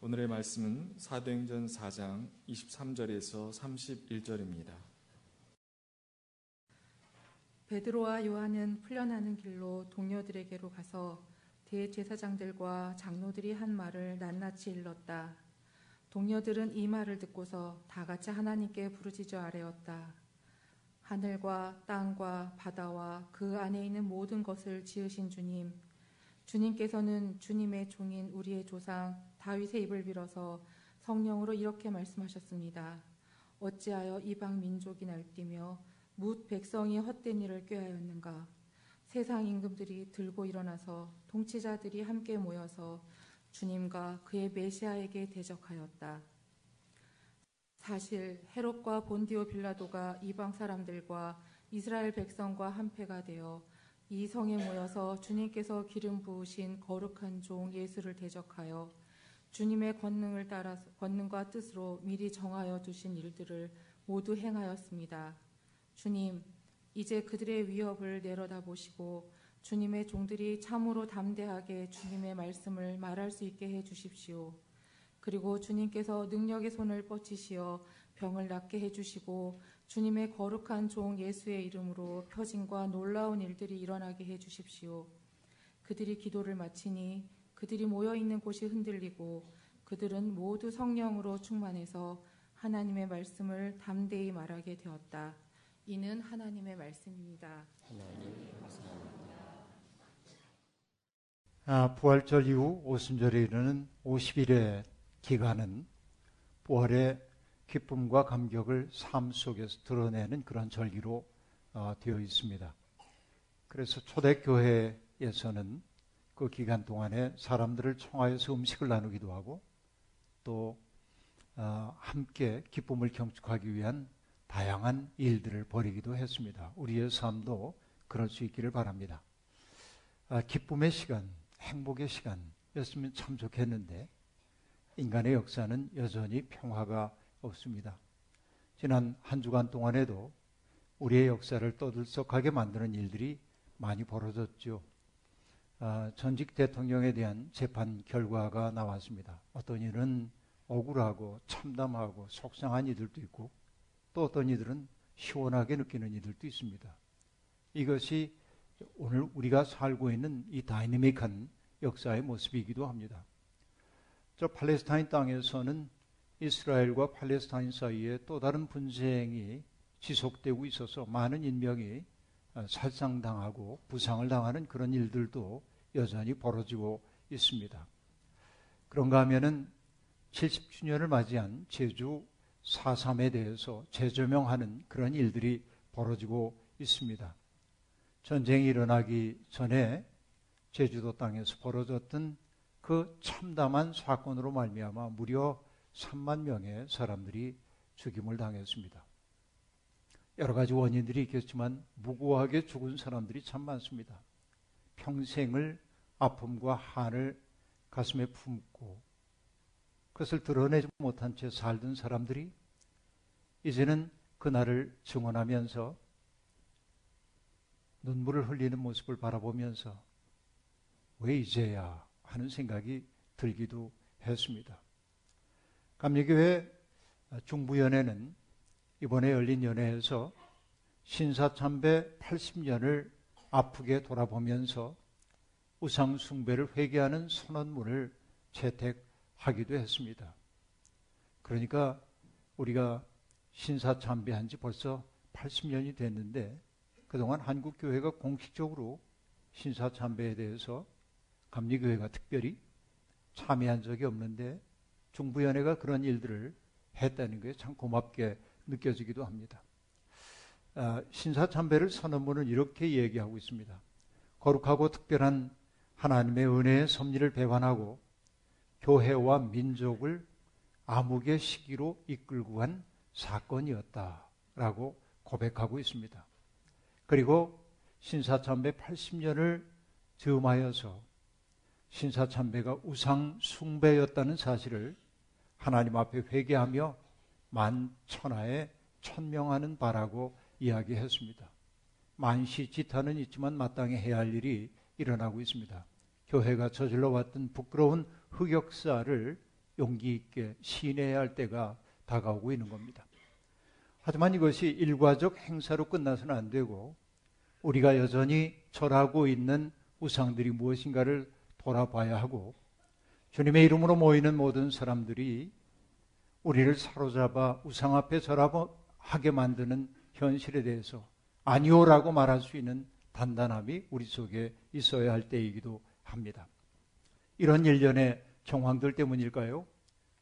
오늘의 말씀은 사도행전 4장 23절에서 31절입니다. 베드로와 요한은 풀려나는 길로 동료들에게로 가서 대제사장들과 장로들이 한 말을 낱낱이 일렀다. 동료들은 이 말을 듣고서 다 같이 하나님께 부르짖어 아뢰었다. 하늘과 땅과 바다와 그 안에 있는 모든 것을 지으신 주님, 주님께서는 주님의 종인 우리의 조상 다윗의 입을 빌어서 성령으로 이렇게 말씀하셨습니다. 어찌하여 이방 민족이 날뛰며 뭇 백성이 헛된 일을 꾀하였는가? 세상 임금들이 들고 일어나서 통치자들이 함께 모여서 주님과 그의 메시아에게 대적하였다. 사실 헤롯과 본디오 빌라도가 이방 사람들과 이스라엘 백성과 한패가 되어 이 성에 모여서 주님께서 기름 부으신 거룩한 종 예수를 대적하여 주님의 권능을 따라 권능과 뜻으로 미리 정하여 두신 일들을 모두 행하였습니다. 주님, 이제 그들의 위협을 내려다 보시고 주님의 종들이 참으로 담대하게 주님의 말씀을 말할 수 있게 해 주십시오. 그리고 주님께서 능력의 손을 뻗치시어 병을 낫게 해 주시고 주님의 거룩한 종 예수의 이름으로 표징과 놀라운 일들이 일어나게 해 주십시오. 그들이 기도를 마치니 그들이 모여 있는 곳이 흔들리고 그들은 모두 성령으로 충만해서 하나님의 말씀을 담대히 말하게 되었다. 이는 하나님의 말씀입니다. 아, 부활절 이후 오순절에 이르는 50일의 기간은 부활의 기쁨과 감격을 삶 속에서 드러내는 그런 절기로 어, 되어 있습니다. 그래서 초대교회에서는 그 기간 동안에 사람들을 청하여서 음식을 나누기도 하고 또 어, 함께 기쁨을 경축하기 위한 다양한 일들을 벌이기도 했습니다. 우리의 삶도 그럴 수 있기를 바랍니다. 아, 기쁨의 시간, 행복의 시간이었으면 참 좋겠는데 인간의 역사는 여전히 평화가 없습니다. 지난 한 주간 동안에도 우리의 역사를 떠들썩하게 만드는 일들이 많이 벌어졌죠. 아, 전직 대통령에 대한 재판 결과가 나왔습니다. 어떤 이는 억울하고 참담하고 속상한 이들도 있고 또 어떤 이들은 시원하게 느끼는 이들도 있습니다. 이것이 오늘 우리가 살고 있는 이 다이내믹한 역사의 모습이기도 합니다. 저 팔레스타인 땅에서는 이스라엘과 팔레스타인 사이에 또 다른 분쟁이 지속되고 있어서 많은 인명이 살상당하고 부상을 당하는 그런 일들도 여전히 벌어지고 있습니다. 그런가 하면은 70주년을 맞이한 제주 4.3에 대해서 재조명하는 그런 일들이 벌어지고 있습니다. 전쟁이 일어나기 전에 제주도 땅에서 벌어졌던 그 참담한 사건으로 말미암아 무려 3만 명의 사람들이 죽임을 당했습니다. 여러 가지 원인들이 있겠지만 무고하게 죽은 사람들이 참 많습니다. 평생을 아픔과 한을 가슴에 품고 그것을 드러내지 못한 채 살던 사람들이 이제는 그날을 증언하면서 눈물을 흘리는 모습을 바라보면서 왜 이제야 하는 생각이 들기도 했습니다. 감리교회 중부연회는 이번에 열린 연회에서 신사참배 80년을 아프게 돌아보면서 우상숭배를 회개하는 선언문을 채택하기도 했습니다. 그러니까 우리가 신사참배한 지 벌써 80년이 됐는데 그동안 한국교회가 공식적으로 신사참배에 대해서 감리교회가 특별히 참여한 적이 없는데 중부연회가 그런 일들을 했다는 게 참 고맙게 느껴지기도 합니다. 아, 신사참배를 선언문은 이렇게 얘기하고 있습니다. 거룩하고 특별한 하나님의 은혜의 섭리를 배반하고 교회와 민족을 암흑의 시기로 이끌고 간 사건이었다라고 고백하고 있습니다. 그리고 신사참배 80년을 즈음하여서 신사참배가 우상 숭배였다는 사실을 하나님 앞에 회개하며 만천하에 천명하는 바라고 이야기했습니다. 만시지탄은 있지만 마땅히 해야 할 일이 일어나고 있습니다. 교회가 저질러 왔던 부끄러운 흑역사를 용기 있게 시인해야 할 때가 다가오고 있는 겁니다. 하지만 이것이 일과적 행사로 끝나서는 안 되고 우리가 여전히 절하고 있는 우상들이 무엇인가를 돌아봐야 하고 주님의 이름으로 모이는 모든 사람들이 우리를 사로잡아 우상 앞에 절하게 만드는 현실에 대해서 아니오라고 말할 수 있는 단단함이 우리 속에 있어야 할 때이기도 합니다. 이런 일련의 정황들 때문일까요?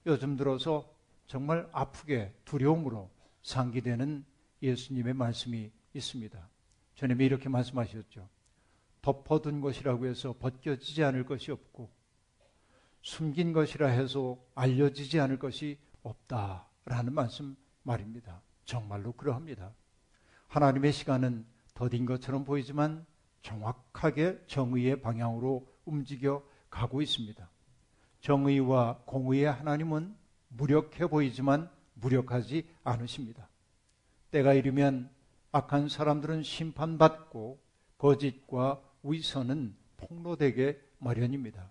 요즘 들어서 정말 아프게 두려움으로 상기되는 예수님의 말씀이 있습니다. 주님이 이렇게 말씀하셨죠. 덮어둔 것이라고 해서 벗겨지지 않을 것이 없고 숨긴 것이라 해서 알려지지 않을 것이 없다라는 말씀 말입니다. 정말로 그러합니다. 하나님의 시간은 더딘 것처럼 보이지만 정확하게 정의의 방향으로 움직여 가고 있습니다. 정의와 공의의 하나님은 무력해 보이지만 무력하지 않으십니다. 때가 이르면 악한 사람들은 심판받고 거짓과 위선은 폭로되게 마련입니다.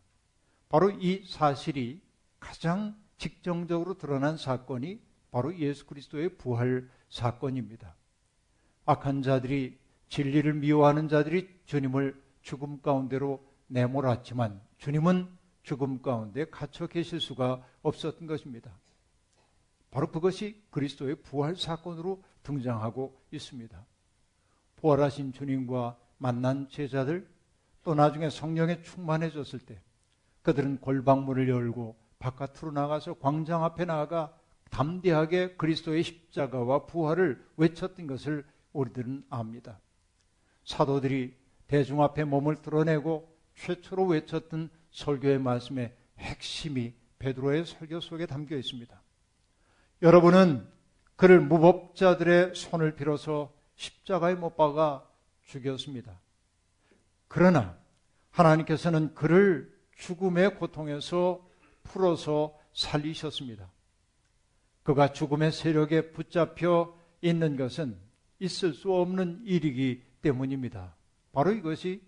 바로 이 사실이 가장 직정적으로 드러난 사건이 바로 예수 그리스도의 부활 사건입니다. 악한 자들이 진리를 미워하는 자들이 주님을 죽음 가운데로 내몰았지만 주님은 죽음 가운데 갇혀 계실 수가 없었던 것입니다. 바로 그것이 그리스도의 부활 사건으로 등장하고 있습니다. 부활하신 주님과 만난 제자들 또 나중에 성령에 충만해졌을 때 그들은 골방문을 열고 바깥으로 나가서 광장 앞에 나가 담대하게 그리스도의 십자가와 부활을 외쳤던 것을 우리들은 압니다. 사도들이 대중 앞에 몸을 드러내고 최초로 외쳤던 설교의 말씀의 핵심이 베드로의 설교 속에 담겨 있습니다. 여러분은 그를 무법자들의 손을 빌어서 십자가에 못 박아 죽였습니다. 그러나 하나님께서는 그를 죽음의 고통에서 풀어서 살리셨습니다. 그가 죽음의 세력에 붙잡혀 있는 것은 있을 수 없는 일이기 때문입니다. 바로 이것이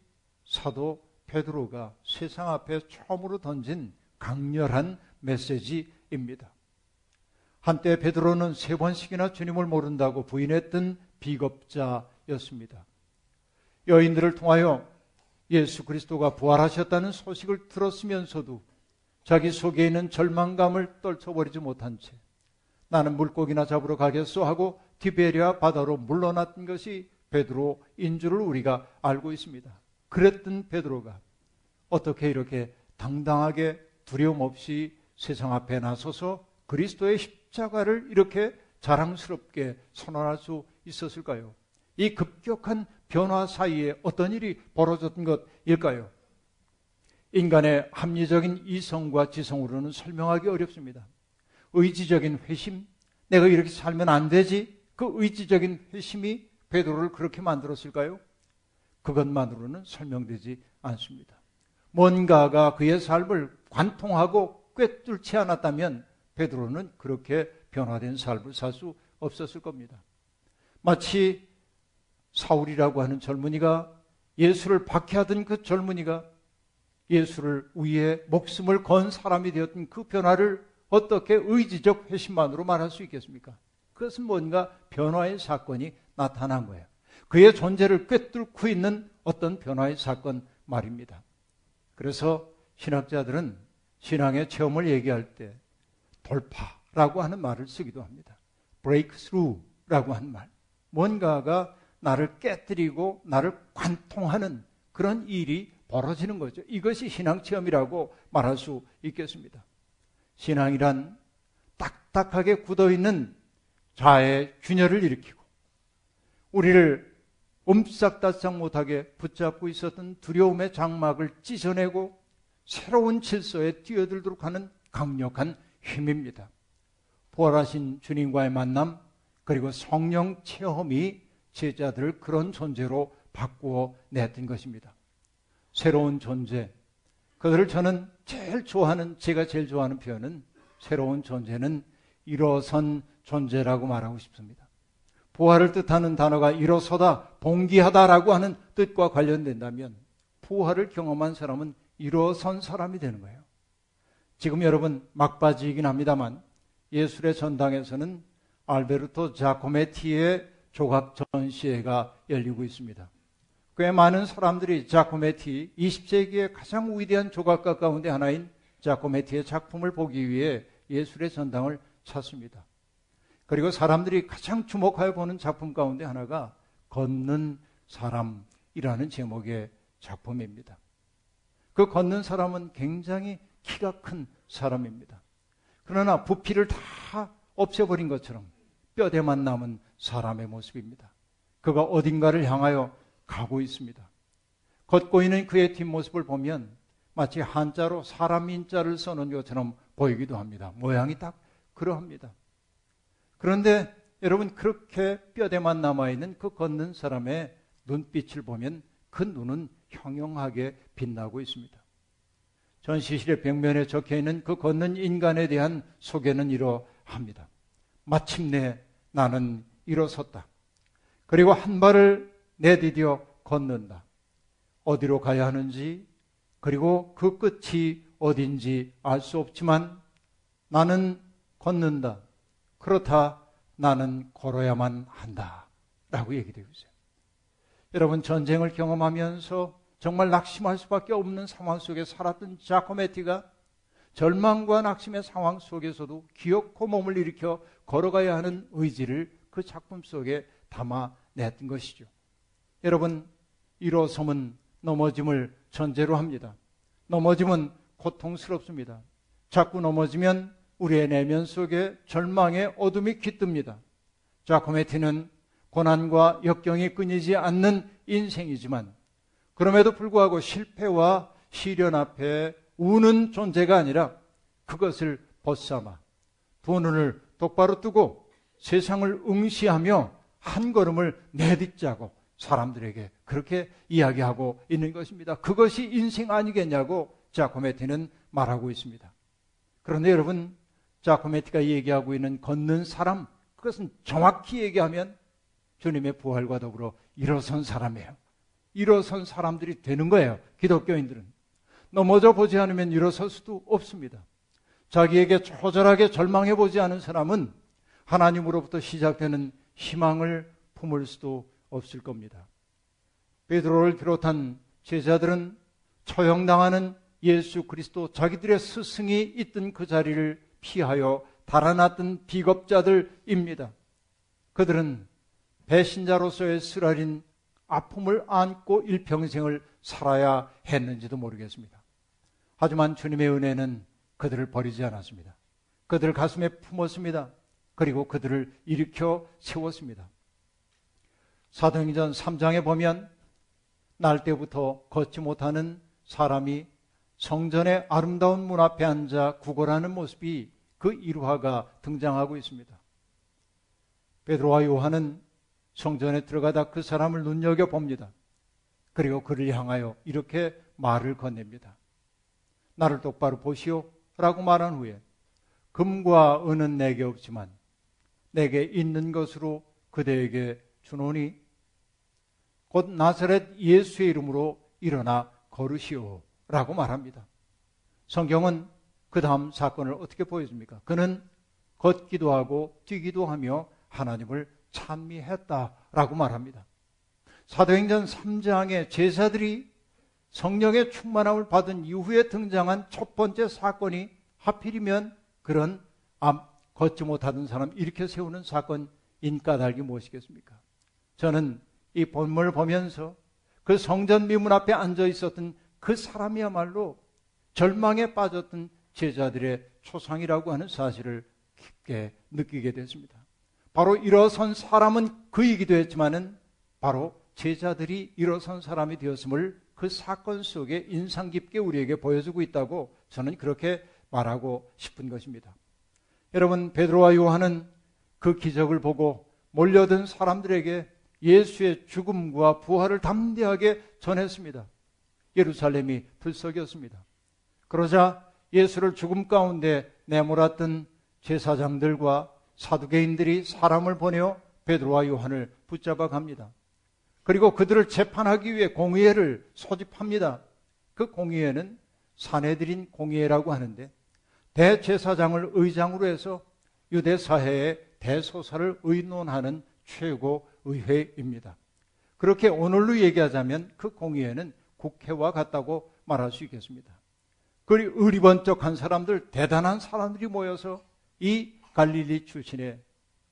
사도 베드로가 세상 앞에 처음으로 던진 강렬한 메시지입니다. 한때 베드로는 세 번씩이나 주님을 모른다고 부인했던 비겁자였습니다. 여인들을 통하여 예수 그리스도가 부활하셨다는 소식을 들었으면서도 자기 속에 있는 절망감을 떨쳐버리지 못한 채 나는 물고기나 잡으러 가겠소 하고 티베리아 바다로 물러났던 것이 베드로인 줄을 우리가 알고 있습니다. 그랬던 베드로가 어떻게 이렇게 당당하게 두려움 없이 세상 앞에 나서서 그리스도의 십자가를 이렇게 자랑스럽게 선언할 수 있었을까요? 이 급격한 변화 사이에 어떤 일이 벌어졌던 것일까요? 인간의 합리적인 이성과 지성으로는 설명하기 어렵습니다. 의지적인 회심, 내가 이렇게 살면 안 되지? 그 의지적인 회심이 베드로를 그렇게 만들었을까요? 그것만으로는 설명되지 않습니다. 뭔가가 그의 삶을 관통하고 꿰뚫지 않았다면 베드로는 그렇게 변화된 삶을 살 수 없었을 겁니다. 마치 사울이라고 하는 젊은이가 예수를 박해하던 그 젊은이가 예수를 위해 목숨을 건 사람이 되었던 그 변화를 어떻게 의지적 회심만으로 말할 수 있겠습니까? 그것은 뭔가 변화의 사건이 나타난 거예요. 그의 존재를 꿰뚫고 있는 어떤 변화의 사건 말입니다. 그래서 신학자들은 신앙의 체험을 얘기할 때 돌파라고 하는 말을 쓰기도 합니다. breakthrough라고 하는 말. 뭔가가 나를 깨뜨리고 나를 관통하는 그런 일이 벌어지는 거죠. 이것이 신앙 체험이라고 말할 수 있겠습니다. 신앙이란 딱딱하게 굳어 있는 자의 균열을 일으키고 우리를 옴싹달싹 못하게 붙잡고 있었던 두려움의 장막을 찢어내고 새로운 질서에 뛰어들도록 하는 강력한 힘입니다. 부활하신 주님과의 만남 그리고 성령 체험이 제자들을 그런 존재로 바꾸어 냈던 것입니다. 새로운 존재. 그들을 저는 제일 좋아하는, 제가 제일 좋아하는 표현은 새로운 존재는 일어선 존재라고 말하고 싶습니다. 부활을 뜻하는 단어가 일어서다, 봉기하다라고 하는 뜻과 관련된다면 부활을 경험한 사람은 일어선 사람이 되는 거예요. 지금 여러분 막바지이긴 합니다만 예술의 전당에서는 알베르토 자코메티의 조각 전시회가 열리고 있습니다. 꽤 많은 사람들이 자코메티 20세기의 가장 위대한 조각가 가운데 하나인 자코메티의 작품을 보기 위해 예술의 전당을 찾습니다. 그리고 사람들이 가장 주목하여 보는 작품 가운데 하나가 걷는 사람이라는 제목의 작품입니다. 그 걷는 사람은 굉장히 키가 큰 사람입니다. 그러나 부피를 다 없애버린 것처럼 뼈대만 남은 사람의 모습입니다. 그가 어딘가를 향하여 가고 있습니다. 걷고 있는 그의 뒷모습을 보면 마치 한자로 사람 인자를 써놓은 것처럼 보이기도 합니다. 모양이 딱 그러합니다. 그런데 여러분 그렇게 뼈대만 남아있는 그 걷는 사람의 눈빛을 보면 그 눈은 형용하게 빛나고 있습니다. 전시실의 벽면에 적혀 있는 그 걷는 인간에 대한 소개는 이러합니다. 마침내 나는 일어섰다. 그리고 한 발을 내디뎌 걷는다. 어디로 가야 하는지, 그리고 그 끝이 어딘지 알 수 없지만 나는 걷는다. 그렇다. 나는 걸어야만 한다. 라고 얘기되고 있어요. 여러분, 전쟁을 경험하면서 정말 낙심할 수밖에 없는 상황 속에 살았던 자코메티가 절망과 낙심의 상황 속에서도 기어코 몸을 일으켜 걸어가야 하는 의지를 그 작품 속에 담아냈던 것이죠. 여러분, 일어섬은 넘어짐을 전제로 합니다. 넘어짐은 고통스럽습니다. 자꾸 넘어지면 우리의 내면 속에 절망의 어둠이 깃듭니다. 자코메티는 고난과 역경이 끊이지 않는 인생이지만 그럼에도 불구하고 실패와 시련 앞에 우는 존재가 아니라 그것을 벗삼아 두 눈을 똑바로 뜨고 세상을 응시하며 한 걸음을 내딛자고 사람들에게 그렇게 이야기하고 있는 것입니다. 그것이 인생 아니겠냐고 자코메티는 말하고 있습니다. 그런데 여러분, 자코메티가 얘기하고 있는 걷는 사람, 그것은 정확히 얘기하면 주님의 부활과 더불어 일어선 사람이에요. 일어선 사람들이 되는 거예요. 기독교인들은. 넘어져 보지 않으면 일어설 수도 없습니다. 자기에게 초절하게 절망해 보지 않은 사람은 하나님으로부터 시작되는 희망을 품을 수도 없을 겁니다. 베드로를 비롯한 제자들은 처형당하는 예수 그리스도 자기들의 스승이 있던 그 자리를 피하여 달아났던 비겁자들입니다. 그들은 배신자로서의 쓰라린 아픔을 안고 일평생을 살아야 했는지도 모르겠습니다. 하지만 주님의 은혜는 그들을 버리지 않았습니다. 그들을 가슴에 품었습니다. 그리고 그들을 일으켜 세웠습니다. 사도행전 3장에 보면 날 때부터 걷지 못하는 사람이 성전의 아름다운 문 앞에 앉아 구걸하는 모습이 그 일화가 등장하고 있습니다. 베드로와 요한은 성전에 들어가다 그 사람을 눈여겨 봅니다. 그리고 그를 향하여 이렇게 말을 건넵니다. 나를 똑바로 보시오. 라고 말한 후에 금과 은은 내게 없지만 내게 있는 것으로 그대에게 주노니 곧 나사렛 예수의 이름으로 일어나 걸으시오. 라고 말합니다. 성경은 그 다음 사건을 어떻게 보여줍니까? 그는 걷기도 하고 뛰기도 하며 하나님을 찬미했다라고 말합니다. 사도행전 3장의 제사들이 성령의 충만함을 받은 이후에 등장한 첫 번째 사건이 하필이면 그런 앞 걷지 못하던 사람 일으켜 세우는 사건 인가달기 무엇이겠습니까? 저는 이 본문을 보면서 그 성전 미문 앞에 앉아 있었던 그 사람이야말로 절망에 빠졌던 제자들의 초상이라고 하는 사실을 깊게 느끼게 됐습니다. 바로 일어선 사람은 그이기도 했지만은 바로 제자들이 일어선 사람이 되었음을 그 사건 속에 인상 깊게 우리에게 보여주고 있다고 저는 그렇게 말하고 싶은 것입니다. 여러분 베드로와 요한은 그 기적을 보고 몰려든 사람들에게 예수의 죽음과 부활을 담대하게 전했습니다. 예루살렘이 들썩였습니다. 그러자 예수를 죽음 가운데 내몰았던 제사장들과 사두개인들이 사람을 보내어 베드로와 요한을 붙잡아 갑니다. 그리고 그들을 재판하기 위해 공의회를 소집합니다. 그 공의회는 사내들인 공의회라고 하는데 대제사장을 의장으로 해서 유대 사회의 대소사를 의논하는 최고 의회입니다. 그렇게 오늘로 얘기하자면 그 공의회는 국회와 같다고 말할 수 있겠습니다. 그리 의리번쩍한 사람들, 대단한 사람들이 모여서 이 갈릴리 출신의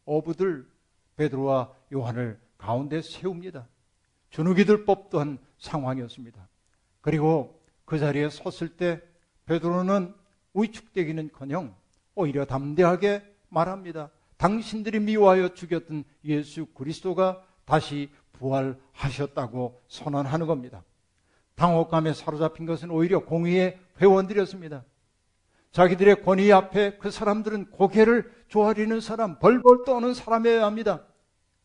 어부들 베드로와 요한을 가운데 세웁니다. 주눅이 들 법도 한 상황이었습니다. 그리고 그 자리에 섰을 때 베드로는 위축되기는커녕 오히려 담대하게 말합니다. 당신들이 미워하여 죽였던 예수 그리스도가 다시 부활하셨다고 선언하는 겁니다. 당혹감에 사로잡힌 것은 오히려 공의의 회원들이었습니다. 자기들의 권위 앞에 그 사람들은 고개를 조아리는 사람, 벌벌 떠는 사람이어야 합니다.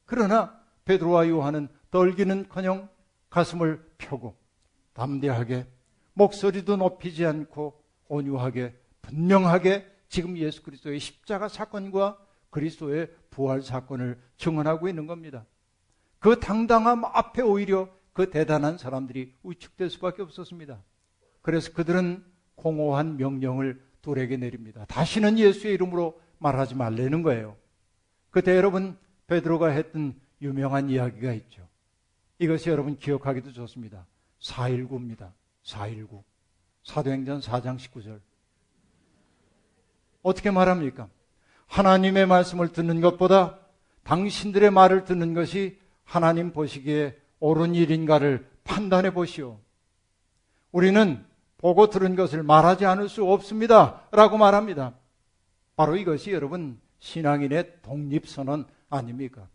그러나 베드로와 요한은 떨기는커녕 가슴을 펴고 담대하게 목소리도 높이지 않고 온유하게 분명하게 지금 예수 그리스도의 십자가 사건과 그리스도의 부활 사건을 증언하고 있는 겁니다. 그 당당함 앞에 오히려 그 대단한 사람들이 우측될 수밖에 없었습니다. 그래서 그들은 공허한 명령을 둘에게 내립니다. 다시는 예수의 이름으로 말하지 말라는 거예요. 그때 여러분 베드로가 했던 유명한 이야기가 있죠. 이것이 여러분 기억하기도 좋습니다. 419입니다. 419. 사도행전 4장 19절. 어떻게 말합니까? 하나님의 말씀을 듣는 것보다 당신들의 말을 듣는 것이 하나님 보시기에 옳은 일인가를 판단해 보시오. 우리는 보고 들은 것을 말하지 않을 수 없습니다. 라고 말합니다. 바로 이것이 여러분 신앙인의 독립선언 아닙니까?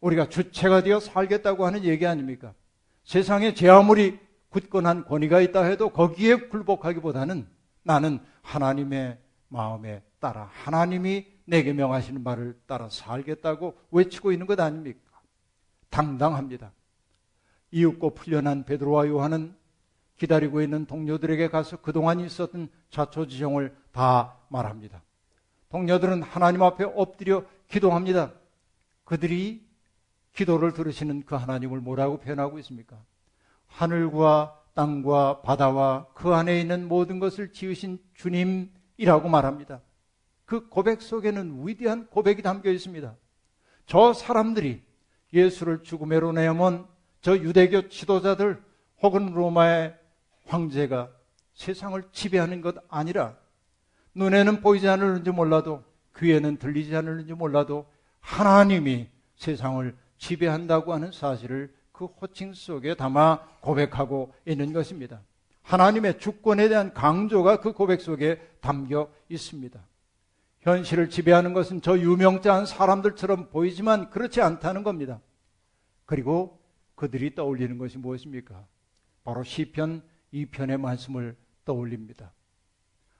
우리가 주체가 되어 살겠다고 하는 얘기 아닙니까? 세상에 제 아무리 굳건한 권위가 있다 해도 거기에 굴복하기보다는 나는 하나님의 마음에 따라 하나님이 내게 명하시는 말을 따라 살겠다고 외치고 있는 것 아닙니까? 당당합니다. 이윽고 풀려난 베드로와 요한은 기다리고 있는 동료들에게 가서 그동안 있었던 자초지종을 다 말합니다. 동료들은 하나님 앞에 엎드려 기도합니다. 그들이 기도를 들으시는 그 하나님을 뭐라고 표현하고 있습니까? 하늘과 땅과 바다와 그 안에 있는 모든 것을 지으신 주님이라고 말합니다. 그 고백 속에는 위대한 고백이 담겨 있습니다. 저 사람들이 예수를 죽음에로 내어먼 저 유대교 지도자들 혹은 로마의 황제가 세상을 지배하는 것 아니라 눈에는 보이지 않을는지 몰라도 귀에는 들리지 않을는지 몰라도 하나님이 세상을 지배한다고 하는 사실을 그 호칭 속에 담아 고백하고 있는 것입니다. 하나님의 주권에 대한 강조가 그 고백 속에 담겨 있습니다. 현실을 지배하는 것은 저 유명자한 사람들처럼 보이지만 그렇지 않다는 겁니다. 그리고 그들이 떠올리는 것이 무엇입니까? 바로 시편 2편의 말씀을 떠올립니다.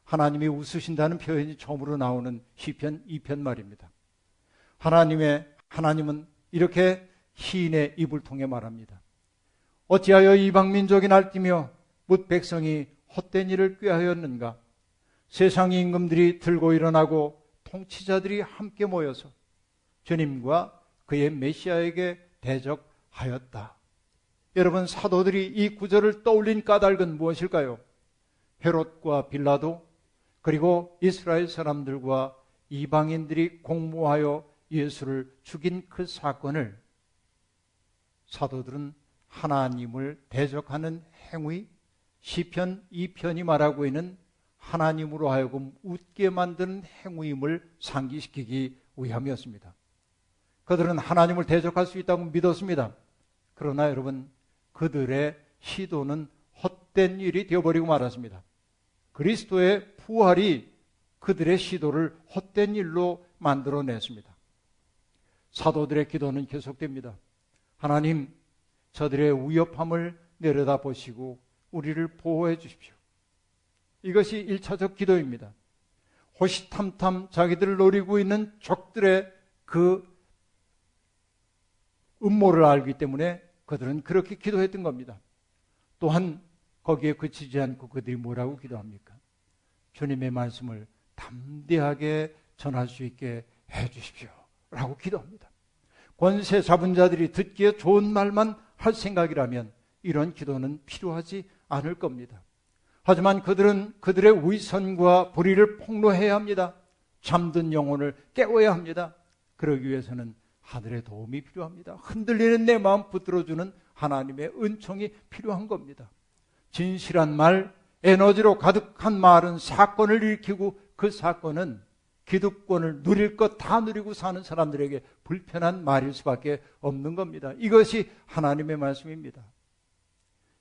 하나님이 웃으신다는 표현이 처음으로 나오는 시편 2편 말입니다. 하나님의 하나님은 이렇게 시인의 입을 통해 말합니다. 어찌하여 이방 민족이 날뛰며 뭇 백성이 헛된 일을 꾀하였는가? 세상 임금들이 들고 일어나고 통치자들이 함께 모여서 주님과 그의 메시아에게 대적하였다. 여러분 사도들이 이 구절을 떠올린 까닭은 무엇일까요? 헤롯과 빌라도 그리고 이스라엘 사람들과 이방인들이 공모하여 예수를 죽인 그 사건을 사도들은 하나님을 대적하는 행위 시편 2편이 말하고 있는 하나님으로 하여금 웃게 만드는 행위임을 상기시키기 위함이었습니다. 그들은 하나님을 대적할 수 있다고 믿었습니다. 그러나 여러분 그들의 시도는 헛된 일이 되어버리고 말았습니다. 그리스도의 부활이 그들의 시도를 헛된 일로 만들어냈습니다. 사도들의 기도는 계속됩니다. 하나님, 저들의 위협함을 내려다 보시고 우리를 보호해 주십시오. 이것이 1차적 기도입니다. 호시탐탐 자기들을 노리고 있는 적들의 그 음모를 알기 때문에 그들은 그렇게 기도했던 겁니다. 또한 거기에 그치지 않고 그들이 뭐라고 기도합니까? 주님의 말씀을 담대하게 전할 수 있게 해 주십시오. 라고 기도합니다. 권세 잡은 자들이 듣기에 좋은 말만 할 생각이라면 이런 기도는 필요하지 않을 겁니다. 하지만 그들은 그들의 위선과 불의를 폭로해야 합니다. 잠든 영혼을 깨워야 합니다. 그러기 위해서는 하늘의 도움이 필요합니다. 흔들리는 내 마음 붙들어주는 하나님의 은총이 필요한 겁니다. 진실한 말, 에너지로 가득한 말은 사건을 일으키고 그 사건은 기득권을 누릴 것 다 누리고 사는 사람들에게 불편한 말일 수밖에 없는 겁니다. 이것이 하나님의 말씀입니다.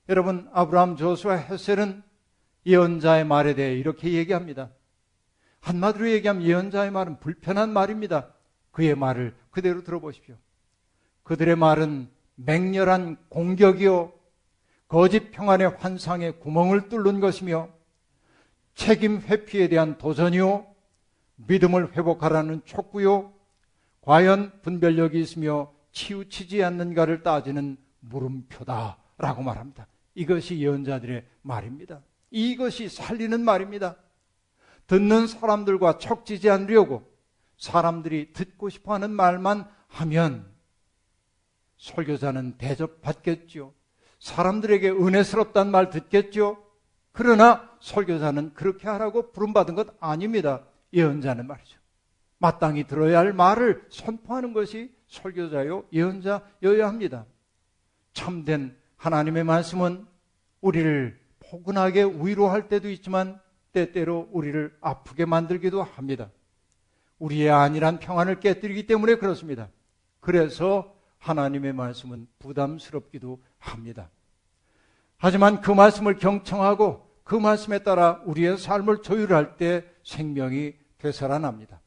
여러분, 아브라함 조수와 헤셀은 예언자의 말에 대해 이렇게 얘기합니다. 한마디로 얘기하면 예언자의 말은 불편한 말입니다. 그의 말을 그대로 들어보십시오. 그들의 말은 맹렬한 공격이요, 거짓 평안의 환상에 구멍을 뚫는 것이며, 책임 회피에 대한 도전이요, 믿음을 회복하라는 촉구요, 과연 분별력이 있으며 치우치지 않는가를 따지는 물음표다라고 말합니다. 이것이 예언자들의 말입니다. 이것이 살리는 말입니다. 듣는 사람들과 척지지 않으려고 사람들이 듣고 싶어 하는 말만 하면 설교자는 대접받겠죠. 사람들에게 은혜스럽다는 말 듣겠죠. 그러나 설교자는 그렇게 하라고 부름받은 것 아닙니다. 예언자는 말이죠. 마땅히 들어야 할 말을 선포하는 것이 설교자요, 예언자여야 합니다. 참된 하나님의 말씀은 우리를 포근하게 위로할 때도 있지만 때때로 우리를 아프게 만들기도 합니다. 우리의 안일한 평안을 깨뜨리기 때문에 그렇습니다. 그래서 하나님의 말씀은 부담스럽기도 합니다. 하지만 그 말씀을 경청하고 그 말씀에 따라 우리의 삶을 조율할 때 생명이 되살아납니다.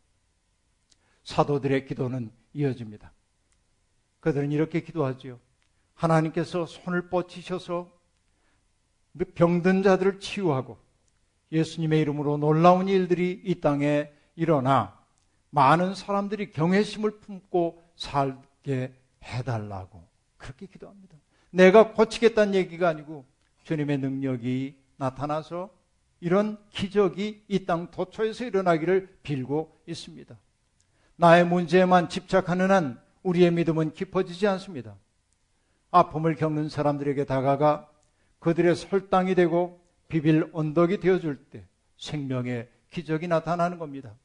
사도들의 기도는 이어집니다. 그들은 이렇게 기도하지요. 하나님께서 손을 뻗치셔서 병든 자들을 치유하고 예수님의 이름으로 놀라운 일들이 이 땅에 일어나 많은 사람들이 경외심을 품고 살게 해달라고 그렇게 기도합니다. 내가 고치겠다는 얘기가 아니고 주님의 능력이 나타나서 이런 기적이 이 땅 도처에서 일어나기를 빌고 있습니다. 나의 문제에만 집착하는 한 우리의 믿음은 깊어지지 않습니다. 아픔을 겪는 사람들에게 다가가 그들의 설당이 되고 비빌 언덕이 되어줄 때 생명의 기적이 나타나는 겁니다.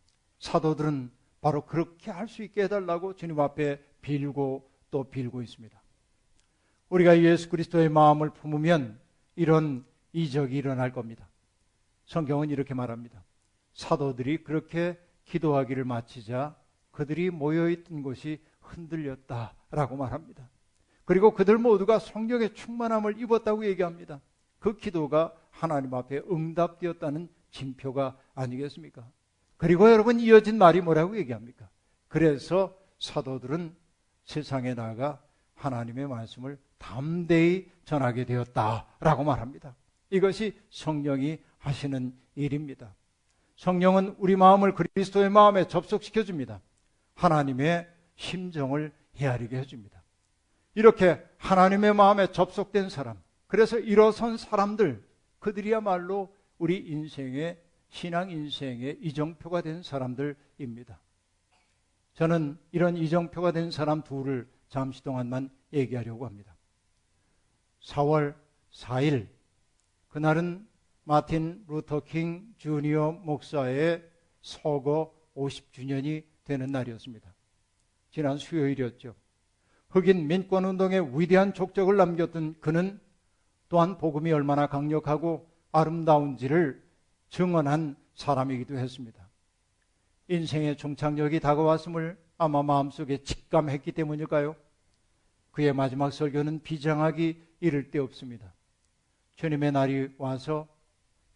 사도들은 바로 그렇게 할 수 있게 해달라고 주님 앞에 빌고 또 빌고 있습니다. 우리가 예수 그리스도의 마음을 품으면 이런 이적이 일어날 겁니다. 성경은 이렇게 말합니다. 사도들이 그렇게 기도하기를 마치자 그들이 모여있던 곳이 흔들렸다라고 말합니다. 그리고 그들 모두가 성령의 충만함을 입었다고 얘기합니다. 그 기도가 하나님 앞에 응답되었다는 징표가 아니겠습니까? 그리고 여러분 이어진 말이 뭐라고 얘기합니까? 그래서 사도들은 세상에 나가 하나님의 말씀을 담대히 전하게 되었다라고 말합니다. 이것이 성령이 하시는 일입니다. 성령은 우리 마음을 그리스도의 마음에 접속시켜 줍니다. 하나님의 심정을 헤아리게 해 줍니다. 이렇게 하나님의 마음에 접속된 사람, 그래서 일어선 사람들, 그들이야말로 우리 인생의 신앙 인생의 이정표가 된 사람들입니다. 저는 이런 이정표가 된 사람 둘을 잠시 동안만 얘기하려고 합니다. 4월 4일 그날은 마틴 루터 킹 주니어 목사의 서거 50주년이 되는 날이었습니다. 지난 수요일이었죠. 흑인 민권운동의 위대한 족적을 남겼던 그는 또한 복음이 얼마나 강력하고 아름다운지를 증언한 사람이기도 했습니다. 인생의 종착역이 다가왔음을 아마 마음속에 직감했기 때문일까요? 그의 마지막 설교는 비장하기 이를 데 없습니다. 주님의 날이 와서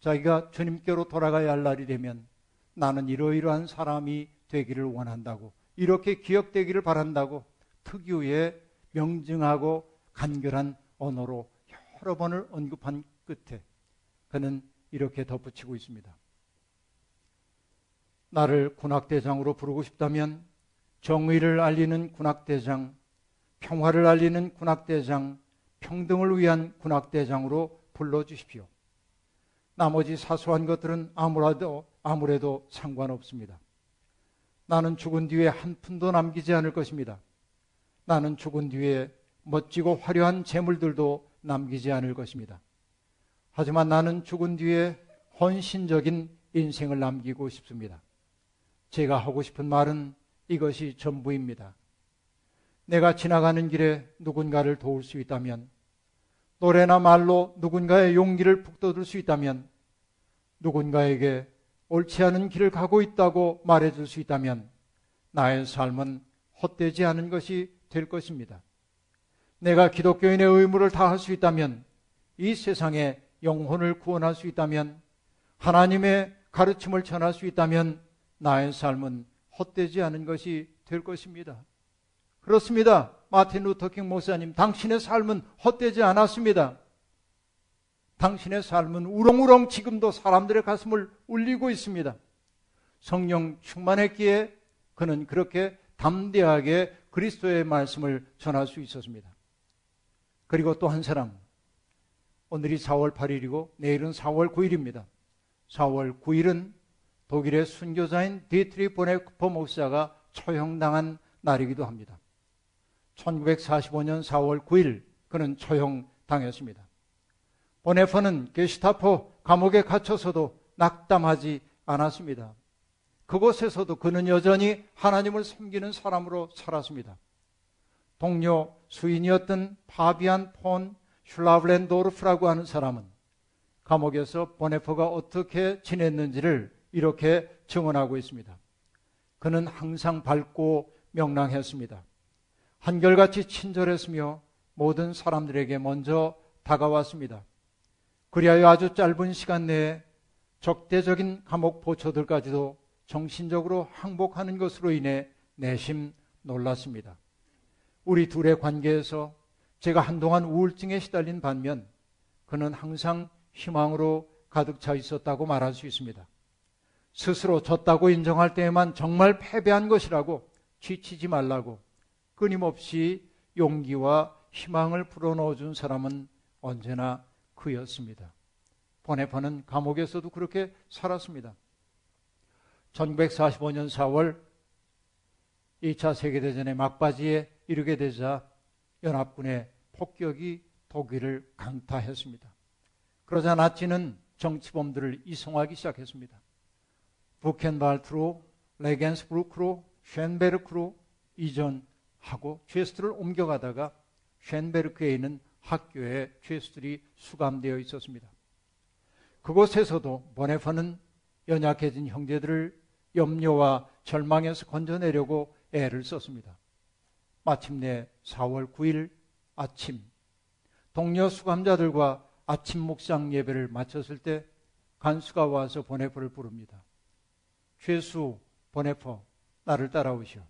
자기가 주님께로 돌아가야 할 날이 되면 나는 이러이러한 사람이 되기를 원한다고 이렇게 기억되기를 바란다고 특유의 명증하고 간결한 언어로 여러 번을 언급한 끝에 그는 이렇게 덧붙이고 있습니다. 나를 군악대장으로 부르고 싶다면 정의를 알리는 군악대장, 평화를 알리는 군악대장, 평등을 위한 군악대장으로 불러주십시오. 나머지 사소한 것들은 아무래도, 아무래도 상관없습니다. 나는 죽은 뒤에 한 푼도 남기지 않을 것입니다. 나는 죽은 뒤에 멋지고 화려한 재물들도 남기지 않을 것입니다. 하지만 나는 죽은 뒤에 헌신적인 인생을 남기고 싶습니다. 제가 하고 싶은 말은 이것이 전부입니다. 내가 지나가는 길에 누군가를 도울 수 있다면, 노래나 말로 누군가의 용기를 북돋을 수 있다면, 누군가에게 옳지 않은 길을 가고 있다고 말해줄 수 있다면, 나의 삶은 헛되지 않은 것이 될 것입니다. 내가 기독교인의 의무를 다할 수 있다면, 이 세상에 영혼을 구원할 수 있다면, 하나님의 가르침을 전할 수 있다면, 나의 삶은 헛되지 않은 것이 될 것입니다. 그렇습니다. 마틴 루터킹 목사님, 당신의 삶은 헛되지 않았습니다. 당신의 삶은 우렁우렁 지금도 사람들의 가슴을 울리고 있습니다. 성령 충만했기에 그는 그렇게 담대하게 그리스도의 말씀을 전할 수 있었습니다. 그리고 또 한 사람, 오늘이 4월 8일이고 내일은 4월 9일입니다. 4월 9일은 독일의 순교자인 디트리히 본회퍼 목사가 처형당한 날이기도 합니다. 1945년 4월 9일 그는 처형당했습니다. 본회퍼는 게슈타포 감옥에 갇혀서도 낙담하지 않았습니다. 그곳에서도 그는 여전히 하나님을 섬기는 사람으로 살았습니다. 동료 수인이었던 파비안 폰 슐라블렌도르프라고 하는 사람은 감옥에서 보네퍼가 어떻게 지냈는지를 이렇게 증언하고 있습니다. 그는 항상 밝고 명랑했습니다. 한결같이 친절했으며 모든 사람들에게 먼저 다가왔습니다. 그리하여 아주 짧은 시간 내에 적대적인 감옥 보초들까지도 정신적으로 항복하는 것으로 인해 내심 놀랐습니다. 우리 둘의 관계에서 제가 한동안 우울증에 시달린 반면 그는 항상 희망으로 가득 차 있었다고 말할 수 있습니다. 스스로 졌다고 인정할 때에만 정말 패배한 것이라고 지치지 말라고 끊임없이 용기와 희망을 불어넣어 준 사람은 언제나 그였습니다. 보네파는 감옥에서도 그렇게 살았습니다. 1945년 4월 2차 세계대전의 막바지에 이르게 되자 연합군의 폭격이 독일을 강타했습니다. 그러자 나치는 정치범들을 이송하기 시작했습니다. 부켄발트로, 레겐스브루크로, 쉔베르크로 이전하고 죄수들을 옮겨가다가 쉔베르크에 있는 학교에 죄수들이 수감되어 있었습니다. 그곳에서도 보네파는 연약해진 형제들을 염려와 절망에서 건져내려고 애를 썼습니다. 마침내 4월 9일 아침 동료 수감자들과 아침 묵상 예배를 마쳤을 때 간수가 와서 보네퍼를 부릅니다. 죄수 보네퍼 나를 따라오시오.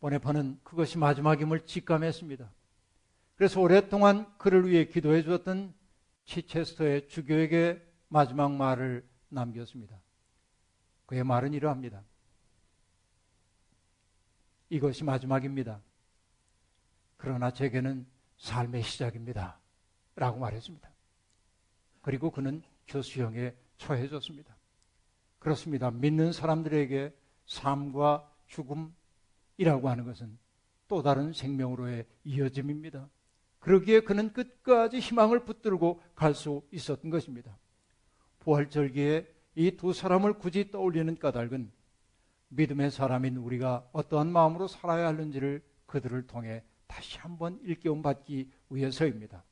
보네퍼는 그것이 마지막임을 직감했습니다. 그래서 오랫동안 그를 위해 기도해 주었던 치체스터의 주교에게 마지막 말을 남겼습니다. 그의 말은 이러합니다. 이것이 마지막입니다. 그러나 제게는 삶의 시작입니다. 라고 말했습니다. 그리고 그는 교수형에 처해졌습니다. 그렇습니다. 믿는 사람들에게 삶과 죽음이라고 하는 것은 또 다른 생명으로의 이어짐입니다. 그러기에 그는 끝까지 희망을 붙들고 갈 수 있었던 것입니다. 부활절기에 이 두 사람을 굳이 떠올리는 까닭은 믿음의 사람인 우리가 어떠한 마음으로 살아야 하는지를 그들을 통해 다시 한번 일깨움 받기 위해서입니다.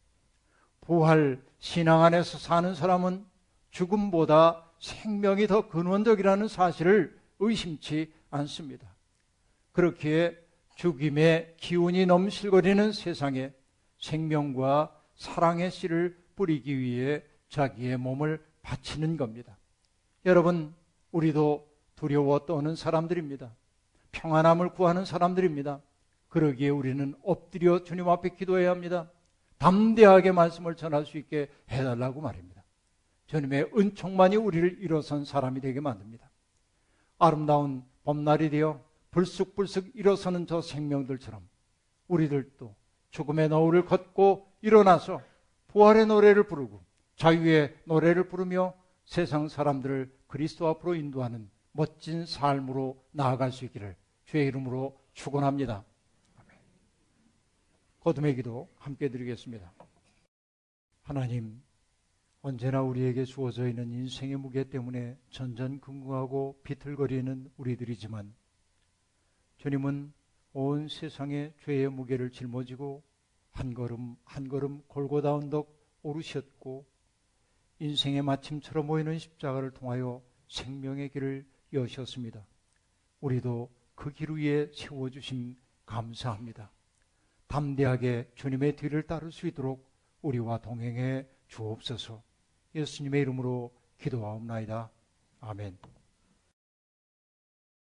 부활 신앙 안에서 사는 사람은 죽음보다 생명이 더 근원적이라는 사실을 의심치 않습니다. 그렇기에 죽임의 기운이 넘실거리는 세상에 생명과 사랑의 씨를 뿌리기 위해 자기의 몸을 바치는 겁니다. 여러분, 우리도 두려워 떠는 사람들입니다. 평안함을 구하는 사람들입니다. 그러기에 우리는 엎드려 주님 앞에 기도해야 합니다. 담대하게 말씀을 전할 수 있게 해달라고 말입니다. 주님의 은총만이 우리를 일어선 사람이 되게 만듭니다. 아름다운 봄날이 되어 불쑥불쑥 일어서는 저 생명들처럼 우리들도 죽음의 너울을 걷고 일어나서 부활의 노래를 부르고 자유의 노래를 부르며 세상 사람들을 그리스도 앞으로 인도하는 멋진 삶으로 나아갈 수 있기를 주의 이름으로 축원합니다. 거듭의 기도 함께 드리겠습니다. 하나님, 언제나 우리에게 주어져 있는 인생의 무게 때문에 전전긍긍하고 비틀거리는 우리들이지만 주님은 온 세상의 죄의 무게를 짊어지고 한 걸음 한 걸음 골고다 언덕 오르셨고 인생의 마침처럼 보이는 십자가를 통하여 생명의 길을 여셨습니다. 우리도 그 길 위에 세워주심 감사합니다. 담대하게 주님의 뒤를 따를 수 있도록 우리와 동행해 주옵소서. 예수님의 이름으로 기도하옵나이다. 아멘.